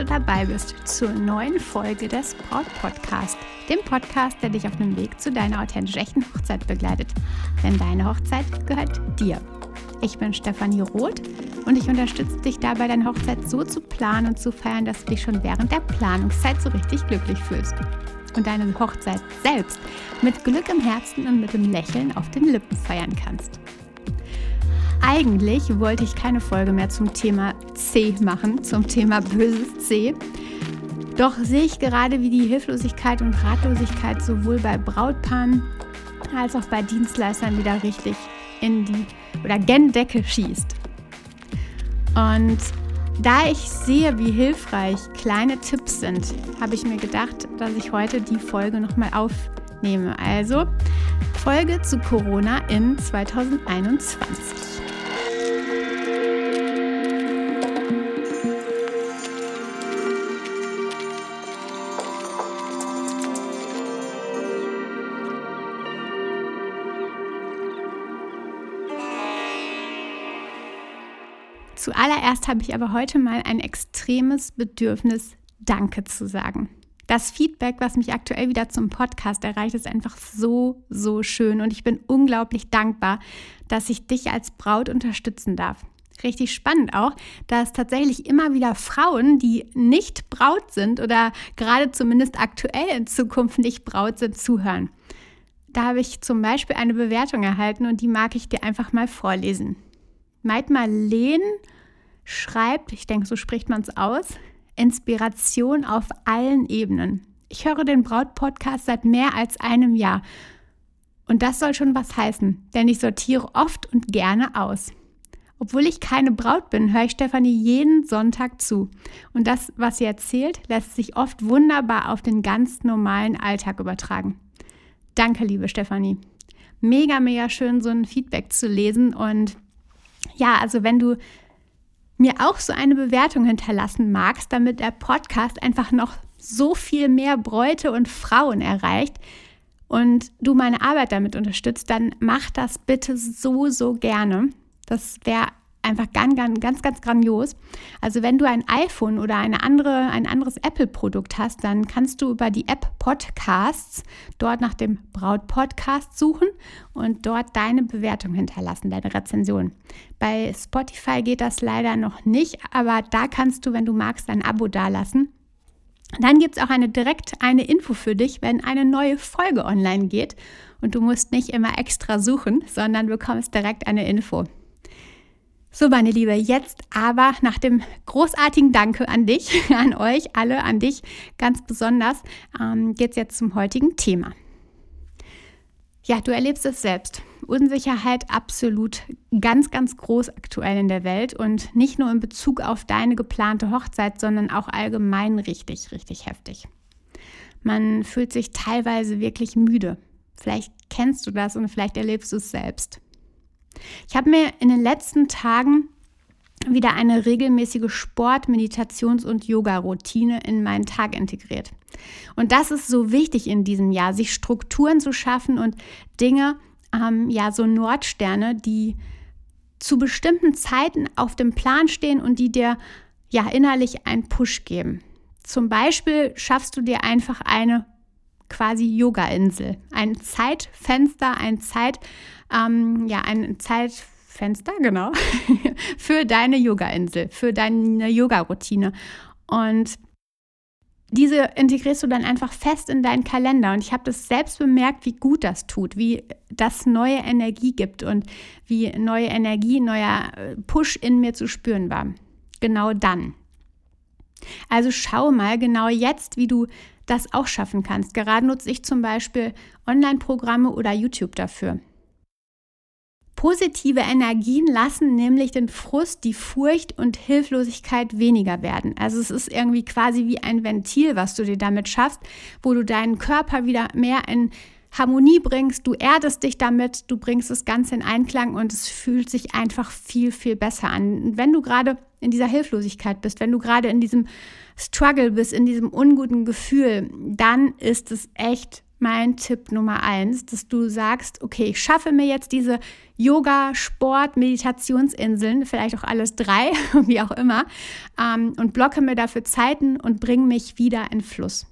du dabei bist zur neuen Folge des Braut Podcast, dem Podcast, der dich auf dem Weg zu deiner authentisch echten Hochzeit begleitet. Denn deine Hochzeit gehört dir. Ich bin Stefanie Roth und ich unterstütze dich dabei, deine Hochzeit so zu planen und zu feiern, dass du dich schon während der Planungszeit so richtig glücklich fühlst. Und deine Hochzeit selbst mit Glück im Herzen und mit dem Lächeln auf den Lippen feiern kannst. Eigentlich wollte ich keine Folge mehr zum Thema C machen, zum Thema böses C. Doch sehe ich gerade, wie die Hilflosigkeit und Ratlosigkeit sowohl bei Brautpaaren als auch bei Dienstleistern wieder richtig in die oder gen Decke schießt. Und da ich sehe, wie hilfreich kleine Tipps sind, habe ich mir gedacht, dass ich heute die Folge nochmal aufnehme. Also Folge zu Corona in 2021. Zuallererst habe ich aber heute mal ein extremes Bedürfnis, Danke zu sagen. Das Feedback, was mich aktuell wieder zum Podcast erreicht, ist einfach so, so schön und ich bin unglaublich dankbar, dass ich dich als Braut unterstützen darf. Richtig spannend auch, dass tatsächlich immer wieder Frauen, die nicht Braut sind oder gerade zumindest aktuell in Zukunft nicht Braut sind, zuhören. Da habe ich zum Beispiel eine Bewertung erhalten und die mag ich dir einfach mal vorlesen. Meid Marleen schreibt, ich denke, so spricht man es aus, Inspiration auf allen Ebenen. Ich höre den Braut-Podcast seit mehr als einem Jahr. Und das soll schon was heißen, denn ich sortiere oft und gerne aus. Obwohl ich keine Braut bin, höre ich Stefanie jeden Sonntag zu. Und das, was sie erzählt, lässt sich oft wunderbar auf den ganz normalen Alltag übertragen. Danke, liebe Stefanie. Mega, mega schön, so ein Feedback zu lesen und ja, also wenn du mir auch so eine Bewertung hinterlassen magst, damit der Podcast einfach noch so viel mehr Bräute und Frauen erreicht und du meine Arbeit damit unterstützt, dann mach das bitte so, so gerne. Das wäre einfach ganz, ganz, ganz, ganz grandios. Also wenn du ein iPhone oder eine andere, ein anderes Apple-Produkt hast, dann kannst du über die App Podcasts dort nach dem Braut-Podcast suchen und dort deine Bewertung hinterlassen, deine Rezension. Bei Spotify geht das leider noch nicht, aber da kannst du, wenn du magst, ein Abo dalassen. Dann gibt es auch eine direkt eine Info für dich, wenn eine neue Folge online geht und du musst nicht immer extra suchen, sondern bekommst direkt eine Info. So, meine Liebe, jetzt aber nach dem großartigen Danke an dich, an euch alle, an dich ganz besonders, ähm, geht es jetzt zum heutigen Thema. Ja, du erlebst es selbst. Unsicherheit absolut ganz, ganz groß aktuell in der Welt und nicht nur in Bezug auf deine geplante Hochzeit, sondern auch allgemein richtig, richtig heftig. Man fühlt sich teilweise wirklich müde. Vielleicht kennst du das und vielleicht erlebst du es selbst. Ich habe mir in den letzten Tagen wieder eine regelmäßige Sport-, Meditations- und Yoga-Routine in meinen Tag integriert. Und das ist so wichtig in diesem Jahr, sich Strukturen zu schaffen und Dinge, ähm, ja, so Nordsterne, die zu bestimmten Zeiten auf dem Plan stehen und die dir ja innerlich einen Push geben. Zum Beispiel schaffst du dir einfach eine quasi Yoga-Insel, ein Zeitfenster, ein Zeit, ähm, ja, ein Zeitfenster, genau, für deine Yoga-Insel, für deine Yoga-Routine. Und diese integrierst du dann einfach fest in deinen Kalender. Und ich habe das selbst bemerkt, wie gut das tut, wie das neue Energie gibt und wie neue Energie, neuer äh, Push in mir zu spüren war. Genau dann. Also schau mal genau jetzt, wie du das auch schaffen kannst. Gerade nutze ich zum Beispiel Online-Programme oder YouTube dafür. Positive Energien lassen nämlich den Frust, die Furcht und Hilflosigkeit weniger werden. Also es ist irgendwie quasi wie ein Ventil, was du dir damit schaffst, wo du deinen Körper wieder mehr in Harmonie bringst, du erdest dich damit, du bringst das Ganze in Einklang und es fühlt sich einfach viel, viel besser an. Und wenn du gerade in dieser Hilflosigkeit bist, wenn du gerade in diesem Struggle bist, in diesem unguten Gefühl, dann ist es echt mein Tipp Nummer eins, dass du sagst, okay, ich schaffe mir jetzt diese Yoga, Sport, Meditationsinseln, vielleicht auch alles drei, wie auch immer, ähm, und blocke mir dafür Zeiten und bringe mich wieder in Fluss.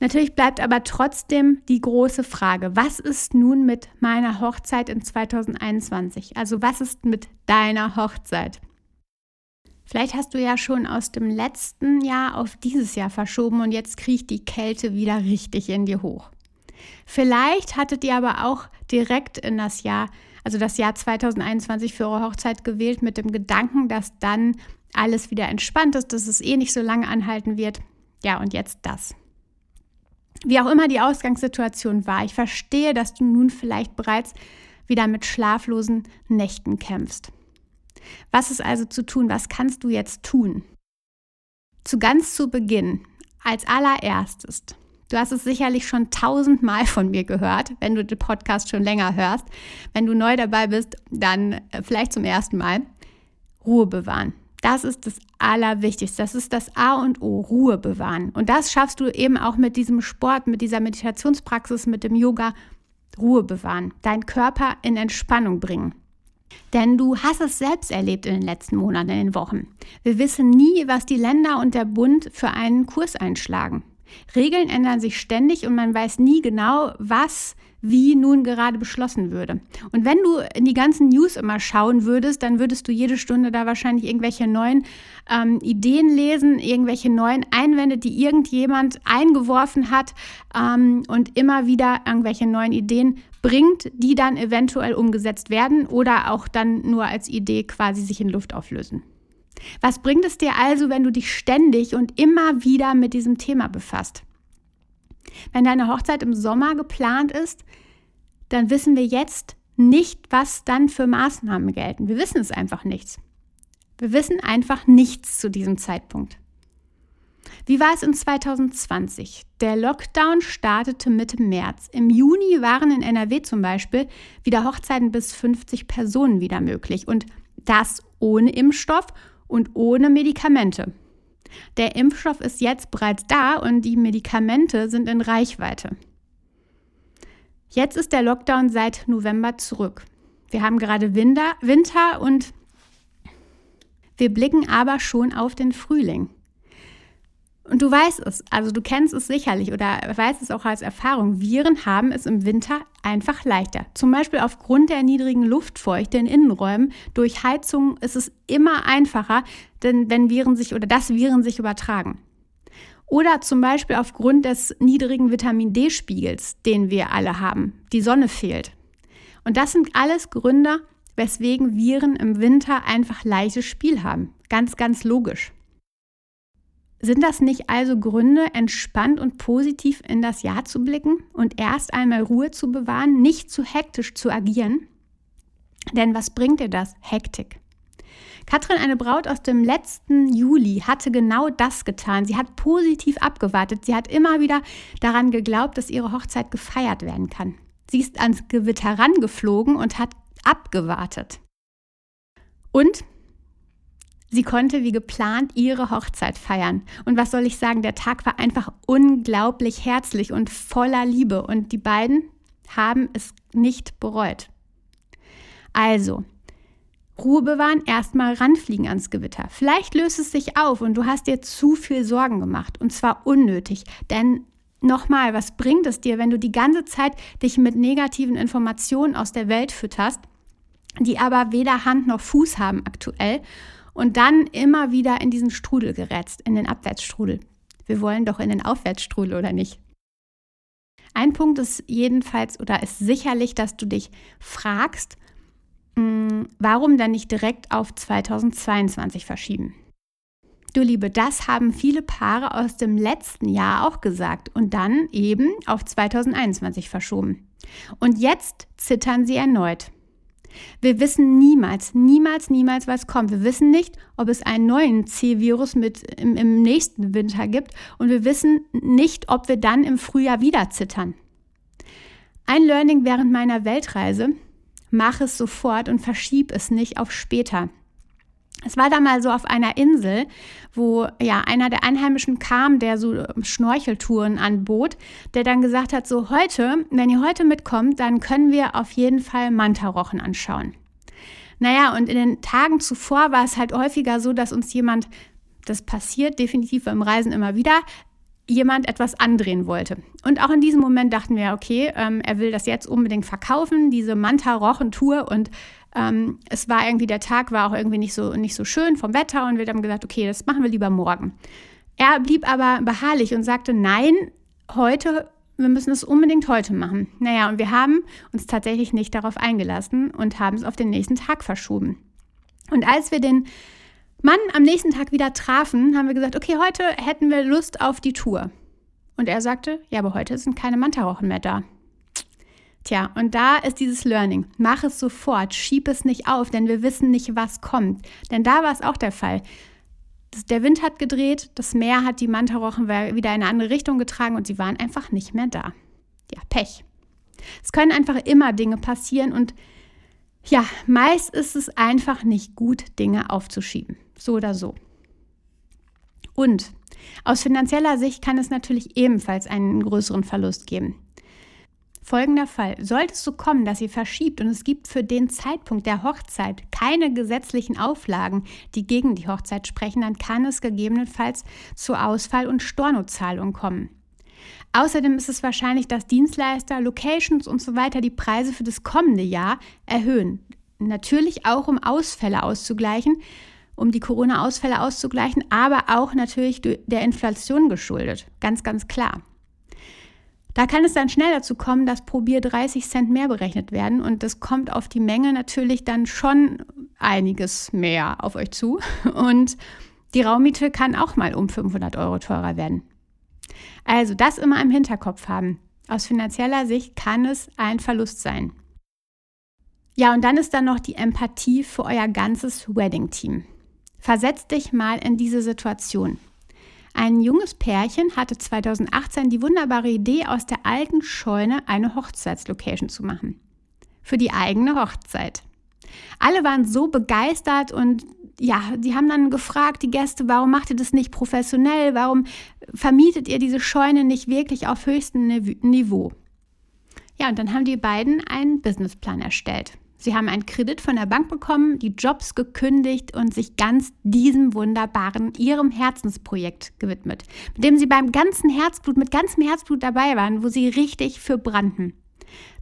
Natürlich bleibt aber trotzdem die große Frage, was ist nun mit meiner Hochzeit in 2021? Also was ist mit deiner Hochzeit? Vielleicht hast du ja schon aus dem letzten Jahr auf dieses Jahr verschoben und jetzt kriecht die Kälte wieder richtig in dir hoch. Vielleicht hattet ihr aber auch direkt in das Jahr, also das Jahr 2021 für eure Hochzeit gewählt mit dem Gedanken, dass dann alles wieder entspannt ist, dass es eh nicht so lange anhalten wird. Ja, und jetzt das. Wie auch immer die Ausgangssituation war, ich verstehe, dass du nun vielleicht bereits wieder mit schlaflosen Nächten kämpfst. Was ist also zu tun? Was kannst du jetzt tun? Zu ganz zu Beginn, als allererstes, du hast es sicherlich schon tausendmal von mir gehört, wenn du den Podcast schon länger hörst. Wenn du neu dabei bist, dann äh, vielleicht zum ersten Mal. Ruhe bewahren. Das ist das Allerwichtigste. Das ist das A und O, Ruhe bewahren. Und das schaffst du eben auch mit diesem Sport, mit dieser Meditationspraxis, mit dem Yoga. Ruhe bewahren, deinen Körper in Entspannung bringen. Denn du hast es selbst erlebt in den letzten Monaten, in den Wochen. Wir wissen nie, was die Länder und der Bund für einen Kurs einschlagen. Regeln ändern sich ständig und man weiß nie genau, was wie nun gerade beschlossen würde. Und wenn du in die ganzen News immer schauen würdest, dann würdest du jede Stunde da wahrscheinlich irgendwelche neuen ähm, Ideen lesen, irgendwelche neuen Einwände, die irgendjemand eingeworfen hat ähm, und immer wieder irgendwelche neuen Ideen bringt, die dann eventuell umgesetzt werden oder auch dann nur als Idee quasi sich in Luft auflösen. Was bringt es dir also, wenn du dich ständig und immer wieder mit diesem Thema befasst? Wenn deine Hochzeit im Sommer geplant ist, dann wissen wir jetzt nicht, was dann für Maßnahmen gelten. Wir wissen es einfach nicht. Wir wissen einfach nichts zu diesem Zeitpunkt. Wie war es in 2020? Der Lockdown startete Mitte März. Im Juni waren in NRW zum Beispiel wieder Hochzeiten bis 50 Personen wieder möglich und das ohne Impfstoff und ohne Medikamente. Der Impfstoff ist jetzt bereits da und die Medikamente sind in Reichweite. Jetzt ist der Lockdown seit November zurück. Wir haben gerade Winter, Winter und wir blicken aber schon auf den Frühling. Und du weißt es, also du kennst es sicherlich oder weißt es auch als Erfahrung. Viren haben es im Winter einfach leichter. Zum Beispiel aufgrund der niedrigen Luftfeuchte in Innenräumen. Durch Heizung ist es immer einfacher, denn wenn Viren sich oder dass Viren sich übertragen. Oder zum Beispiel aufgrund des niedrigen Vitamin D-Spiegels, den wir alle haben. Die Sonne fehlt. Und das sind alles Gründe, weswegen Viren im Winter einfach leichtes Spiel haben. Ganz, ganz logisch. Sind das nicht also Gründe, entspannt und positiv in das Jahr zu blicken und erst einmal Ruhe zu bewahren, nicht zu hektisch zu agieren? Denn was bringt dir das? Hektik. Katrin, eine Braut aus dem letzten Juli, hatte genau das getan. Sie hat positiv abgewartet. Sie hat immer wieder daran geglaubt, dass ihre Hochzeit gefeiert werden kann. Sie ist ans Gewitter rangeflogen und hat abgewartet. Und Sie konnte wie geplant ihre Hochzeit feiern. Und was soll ich sagen, der Tag war einfach unglaublich herzlich und voller Liebe. Und die beiden haben es nicht bereut. Also, Ruhe bewahren, erstmal ranfliegen ans Gewitter. Vielleicht löst es sich auf und du hast dir zu viel Sorgen gemacht. Und zwar unnötig. Denn nochmal, was bringt es dir, wenn du die ganze Zeit dich mit negativen Informationen aus der Welt fütterst, die aber weder Hand noch Fuß haben aktuell? Und dann immer wieder in diesen Strudel gerätst, in den Abwärtsstrudel. Wir wollen doch in den Aufwärtsstrudel, oder nicht? Ein Punkt ist jedenfalls oder ist sicherlich, dass du dich fragst, hm, warum dann nicht direkt auf 2022 verschieben? Du Liebe, das haben viele Paare aus dem letzten Jahr auch gesagt und dann eben auf 2021 verschoben. Und jetzt zittern sie erneut. Wir wissen niemals, niemals, niemals, was kommt. Wir wissen nicht, ob es einen neuen C-Virus mit im, im nächsten Winter gibt und wir wissen nicht, ob wir dann im Frühjahr wieder zittern. Ein Learning während meiner Weltreise, mach es sofort und verschieb es nicht auf später. Es war da mal so auf einer Insel, wo ja einer der Einheimischen kam, der so ähm, Schnorcheltouren anbot, der dann gesagt hat, so heute, wenn ihr heute mitkommt, dann können wir auf jeden Fall Mantarochen anschauen. Naja, und in den Tagen zuvor war es halt häufiger so, dass uns jemand, das passiert definitiv beim Reisen immer wieder, jemand etwas andrehen wollte. Und auch in diesem Moment dachten wir, okay, ähm, er will das jetzt unbedingt verkaufen, diese Manta-Rochen-Tour. Und ähm, es war irgendwie, der Tag war auch irgendwie nicht so, nicht so schön vom Wetter. Und wir haben gesagt, okay, das machen wir lieber morgen. Er blieb aber beharrlich und sagte, nein, heute, wir müssen es unbedingt heute machen. Naja, und wir haben uns tatsächlich nicht darauf eingelassen und haben es auf den nächsten Tag verschoben. Und als wir den Mann am nächsten Tag wieder trafen, haben wir gesagt, okay, heute hätten wir Lust auf die Tour. Und er sagte, ja, aber heute sind keine Mantarochen mehr da. Tja, und da ist dieses Learning. Mach es sofort, schieb es nicht auf, denn wir wissen nicht, was kommt. Denn da war es auch der Fall. Der Wind hat gedreht, das Meer hat die Mantarochen wieder in eine andere Richtung getragen und sie waren einfach nicht mehr da. Ja, Pech. Es können einfach immer Dinge passieren und ja, meist ist es einfach nicht gut, Dinge aufzuschieben. So oder so. Und aus finanzieller Sicht kann es natürlich ebenfalls einen größeren Verlust geben. Folgender Fall. Sollte es so kommen, dass ihr verschiebt und es gibt für den Zeitpunkt der Hochzeit keine gesetzlichen Auflagen, die gegen die Hochzeit sprechen, dann kann es gegebenenfalls zu Ausfall- und Stornozahlungen kommen. Außerdem ist es wahrscheinlich, dass Dienstleister, Locations und so weiter die Preise für das kommende Jahr erhöhen. Natürlich auch, um Ausfälle auszugleichen, um die Corona-Ausfälle auszugleichen, aber auch natürlich der Inflation geschuldet. Ganz, ganz klar. Da kann es dann schnell dazu kommen, dass pro Bier 30 Cent mehr berechnet werden und das kommt auf die Menge natürlich dann schon einiges mehr auf euch zu und die Raummiete kann auch mal um 500 Euro teurer werden. Also das immer im Hinterkopf haben. Aus finanzieller Sicht kann es ein Verlust sein. Ja, und dann ist dann noch die Empathie für euer ganzes Wedding-Team. Versetz dich mal in diese Situation. Ein junges Pärchen hatte 2018 die wunderbare Idee, aus der alten Scheune eine Hochzeitslocation zu machen. Für die eigene Hochzeit. Alle waren so begeistert und ja, die haben dann gefragt, die Gäste, warum macht ihr das nicht professionell? Warum vermietet ihr diese Scheune nicht wirklich auf höchstem Niveau? Ja, und dann haben die beiden einen Businessplan erstellt. Sie haben einen Kredit von der Bank bekommen, die Jobs gekündigt und sich ganz diesem wunderbaren, ihrem Herzensprojekt gewidmet, mit dem sie beim ganzen Herzblut, mit ganzem Herzblut dabei waren, wo sie richtig für brannten.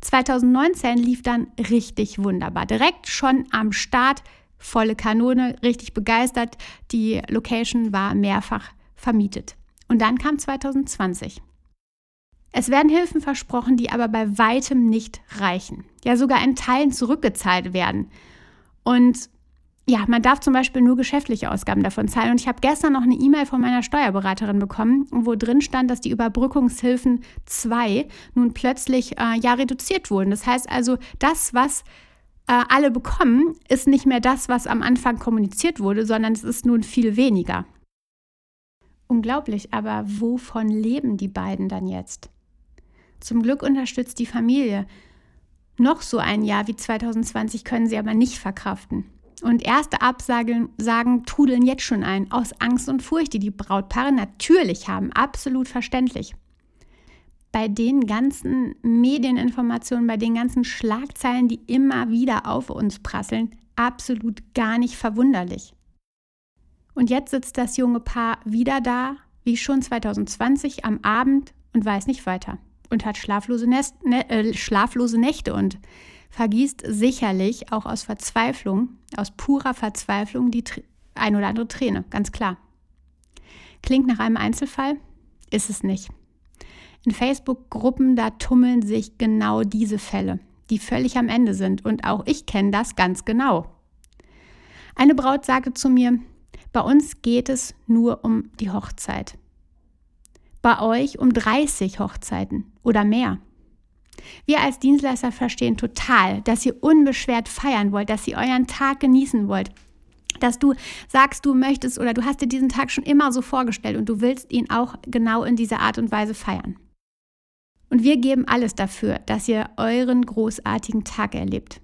2019 lief dann richtig wunderbar. Direkt schon am Start, volle Kanone, richtig begeistert. Die Location war mehrfach vermietet. Und dann kam 2020. Es werden Hilfen versprochen, die aber bei weitem nicht reichen. Ja, sogar in Teilen zurückgezahlt werden. Und ja, man darf zum Beispiel nur geschäftliche Ausgaben davon zahlen. Und ich habe gestern noch eine E-Mail von meiner Steuerberaterin bekommen, wo drin stand, dass die Überbrückungshilfen 2 nun plötzlich äh, ja reduziert wurden. Das heißt also, das, was äh, alle bekommen, ist nicht mehr das, was am Anfang kommuniziert wurde, sondern es ist nun viel weniger. Unglaublich, aber wovon leben die beiden dann jetzt? Zum Glück unterstützt die Familie. Noch so ein Jahr wie 2020 können sie aber nicht verkraften. Und erste Absagen sagen, trudeln jetzt schon ein, aus Angst und Furcht, die die Brautpaare natürlich haben. Absolut verständlich. Bei den ganzen Medieninformationen, bei den ganzen Schlagzeilen, die immer wieder auf uns prasseln, absolut gar nicht verwunderlich. Und jetzt sitzt das junge Paar wieder da, wie schon 2020 am Abend und weiß nicht weiter und hat schlaflose, Nest, ne, äh, schlaflose Nächte und vergießt sicherlich auch aus Verzweiflung, aus purer Verzweiflung die ein oder andere Träne, ganz klar. Klingt nach einem Einzelfall? Ist es nicht. In Facebook-Gruppen, da tummeln sich genau diese Fälle, die völlig am Ende sind. Und auch ich kenne das ganz genau. Eine Braut sagte zu mir, bei uns geht es nur um die Hochzeit bei euch um 30 Hochzeiten oder mehr. Wir als Dienstleister verstehen total, dass ihr unbeschwert feiern wollt, dass ihr euren Tag genießen wollt, dass du sagst, du möchtest oder du hast dir diesen Tag schon immer so vorgestellt und du willst ihn auch genau in dieser Art und Weise feiern. Und wir geben alles dafür, dass ihr euren großartigen Tag erlebt.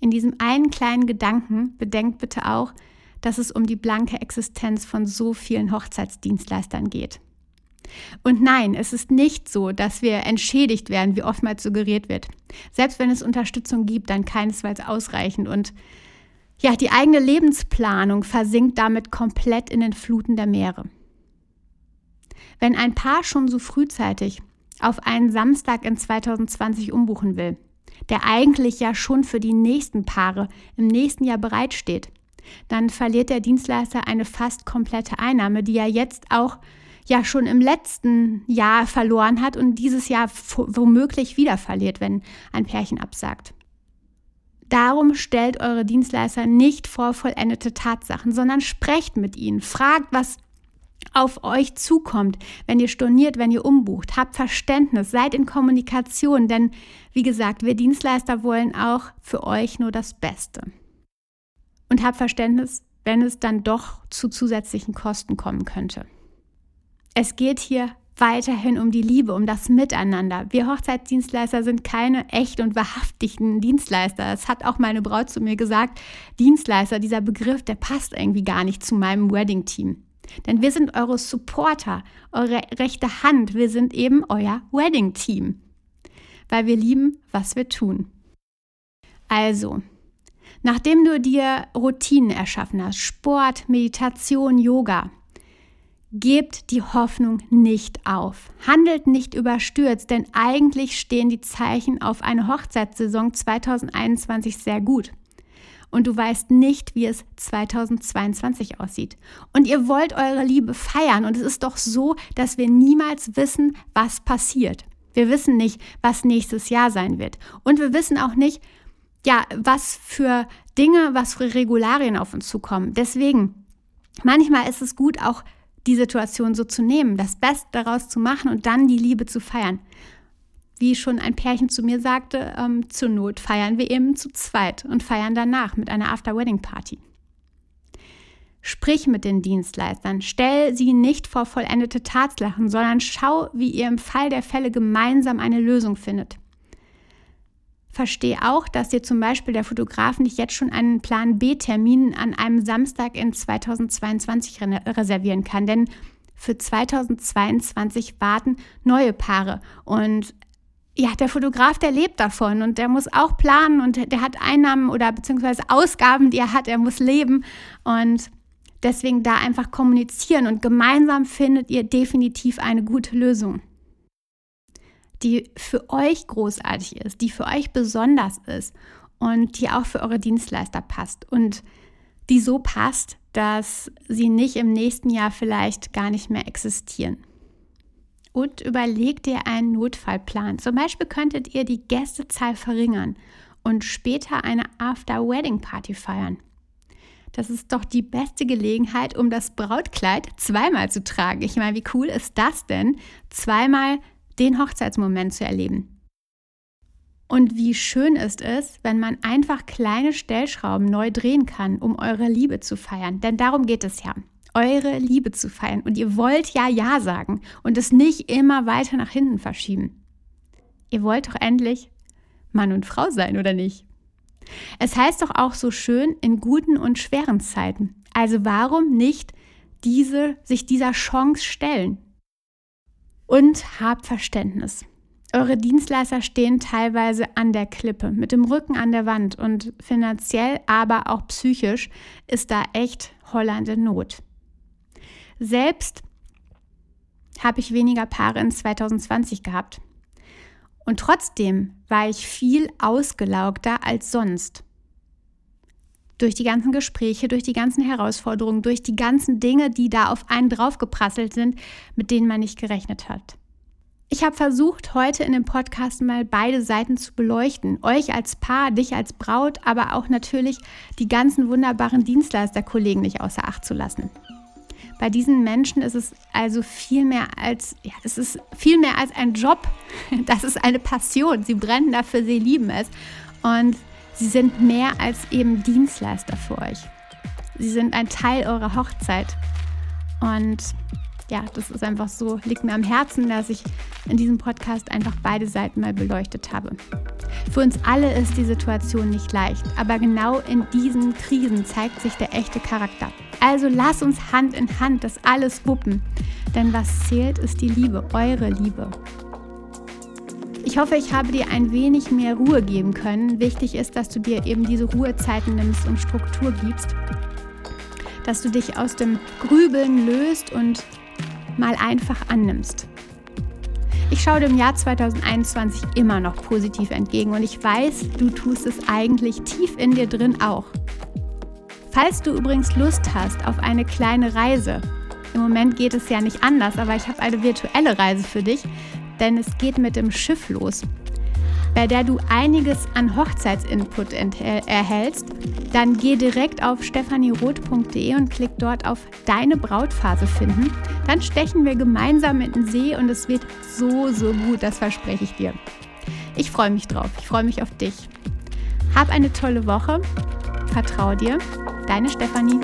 In diesem einen kleinen Gedanken bedenkt bitte auch, dass es um die blanke Existenz von so vielen Hochzeitsdienstleistern geht. Und nein, es ist nicht so, dass wir entschädigt werden, wie oftmals suggeriert wird. Selbst wenn es Unterstützung gibt, dann keinesfalls ausreichend. Und ja, die eigene Lebensplanung versinkt damit komplett in den Fluten der Meere. Wenn ein Paar schon so frühzeitig auf einen Samstag in 2020 umbuchen will, der eigentlich ja schon für die nächsten Paare im nächsten Jahr bereitsteht, dann verliert der Dienstleister eine fast komplette Einnahme, die er jetzt auch ja schon im letzten Jahr verloren hat und dieses Jahr womöglich wieder verliert, wenn ein Pärchen absagt. Darum stellt eure Dienstleister nicht vor vollendete Tatsachen, sondern sprecht mit ihnen, fragt, was auf euch zukommt, wenn ihr storniert, wenn ihr umbucht. Habt Verständnis, seid in Kommunikation, denn wie gesagt, wir Dienstleister wollen auch für euch nur das Beste. Und habt Verständnis, wenn es dann doch zu zusätzlichen Kosten kommen könnte. Es geht hier weiterhin um die Liebe, um das Miteinander. Wir Hochzeitsdienstleister sind keine echt und wahrhaftigen Dienstleister. Das hat auch meine Braut zu mir gesagt. Dienstleister, dieser Begriff, der passt irgendwie gar nicht zu meinem Wedding-Team. Denn wir sind eure Supporter, eure rechte Hand. Wir sind eben euer Wedding-Team. Weil wir lieben, was wir tun. Also, nachdem du dir Routinen erschaffen hast, Sport, Meditation, Yoga, Gebt die Hoffnung nicht auf. Handelt nicht überstürzt, denn eigentlich stehen die Zeichen auf eine Hochzeitssaison 2021 sehr gut. Und du weißt nicht, wie es 2022 aussieht. Und ihr wollt eure Liebe feiern. Und es ist doch so, dass wir niemals wissen, was passiert. Wir wissen nicht, was nächstes Jahr sein wird. Und wir wissen auch nicht, ja, was für Dinge, was für Regularien auf uns zukommen. Deswegen, manchmal ist es gut, auch die Situation so zu nehmen, das Beste daraus zu machen und dann die Liebe zu feiern. Wie schon ein Pärchen zu mir sagte, ähm, zur Not feiern wir eben zu zweit und feiern danach mit einer After-Wedding-Party. Sprich mit den Dienstleistern, stell sie nicht vor vollendete Tatsachen, sondern schau, wie ihr im Fall der Fälle gemeinsam eine Lösung findet. Verstehe auch, dass dir zum Beispiel der Fotograf nicht jetzt schon einen Plan B-Termin an einem Samstag in 2022 reservieren kann, denn für 2022 warten neue Paare. Und ja, der Fotograf, der lebt davon und der muss auch planen und der hat Einnahmen oder beziehungsweise Ausgaben, die er hat, er muss leben. Und deswegen da einfach kommunizieren und gemeinsam findet ihr definitiv eine gute Lösung die für euch großartig ist, die für euch besonders ist und die auch für eure Dienstleister passt und die so passt, dass sie nicht im nächsten Jahr vielleicht gar nicht mehr existieren. Und überlegt ihr einen Notfallplan. Zum Beispiel könntet ihr die Gästezahl verringern und später eine After-Wedding-Party feiern. Das ist doch die beste Gelegenheit, um das Brautkleid zweimal zu tragen. Ich meine, wie cool ist das denn? Zweimal den Hochzeitsmoment zu erleben. Und wie schön ist es, wenn man einfach kleine Stellschrauben neu drehen kann, um eure Liebe zu feiern. Denn darum geht es ja, eure Liebe zu feiern. Und ihr wollt ja Ja sagen und es nicht immer weiter nach hinten verschieben. Ihr wollt doch endlich Mann und Frau sein, oder nicht? Es heißt doch auch so schön in guten und schweren Zeiten. Also warum nicht diese, sich dieser Chance stellen? Und habt Verständnis. Eure Dienstleister stehen teilweise an der Klippe, mit dem Rücken an der Wand und finanziell, aber auch psychisch ist da echt Holland in Not. Selbst habe ich weniger Paare in 2020 gehabt. Und trotzdem war ich viel ausgelaugter als sonst. Durch die ganzen Gespräche, durch die ganzen Herausforderungen, durch die ganzen Dinge, die da auf einen draufgeprasselt sind, mit denen man nicht gerechnet hat. Ich habe versucht, heute in dem Podcast mal beide Seiten zu beleuchten. Euch als Paar, dich als Braut, aber auch natürlich die ganzen wunderbaren Dienstleisterkollegen nicht außer Acht zu lassen. Bei diesen Menschen ist es also viel mehr als, ja, es ist viel mehr als ein Job. Das ist eine Passion. Sie brennen dafür, sie lieben es. Und Sie sind mehr als eben Dienstleister für euch. Sie sind ein Teil eurer Hochzeit. Und ja, das ist einfach so, liegt mir am Herzen, dass ich in diesem Podcast einfach beide Seiten mal beleuchtet habe. Für uns alle ist die Situation nicht leicht, aber genau in diesen Krisen zeigt sich der echte Charakter. Also lass uns Hand in Hand das alles wuppen, denn was zählt, ist die Liebe, eure Liebe. Ich hoffe, ich habe dir ein wenig mehr Ruhe geben können. Wichtig ist, dass du dir eben diese Ruhezeiten nimmst und Struktur gibst. Dass du dich aus dem Grübeln löst und mal einfach annimmst. Ich schaue dem Jahr 2021 immer noch positiv entgegen und ich weiß, du tust es eigentlich tief in dir drin auch. Falls du übrigens Lust hast auf eine kleine Reise, im Moment geht es ja nicht anders, aber ich habe eine virtuelle Reise für dich, denn es geht mit dem Schiff los bei der du einiges an Hochzeitsinput erhältst, dann geh direkt auf stephanieroth.de und klick dort auf Deine Brautphase finden. Dann stechen wir gemeinsam in den See und es wird so, so gut, das verspreche ich dir. Ich freue mich drauf, ich freue mich auf dich. Hab eine tolle Woche, vertrau dir, deine Stefanie.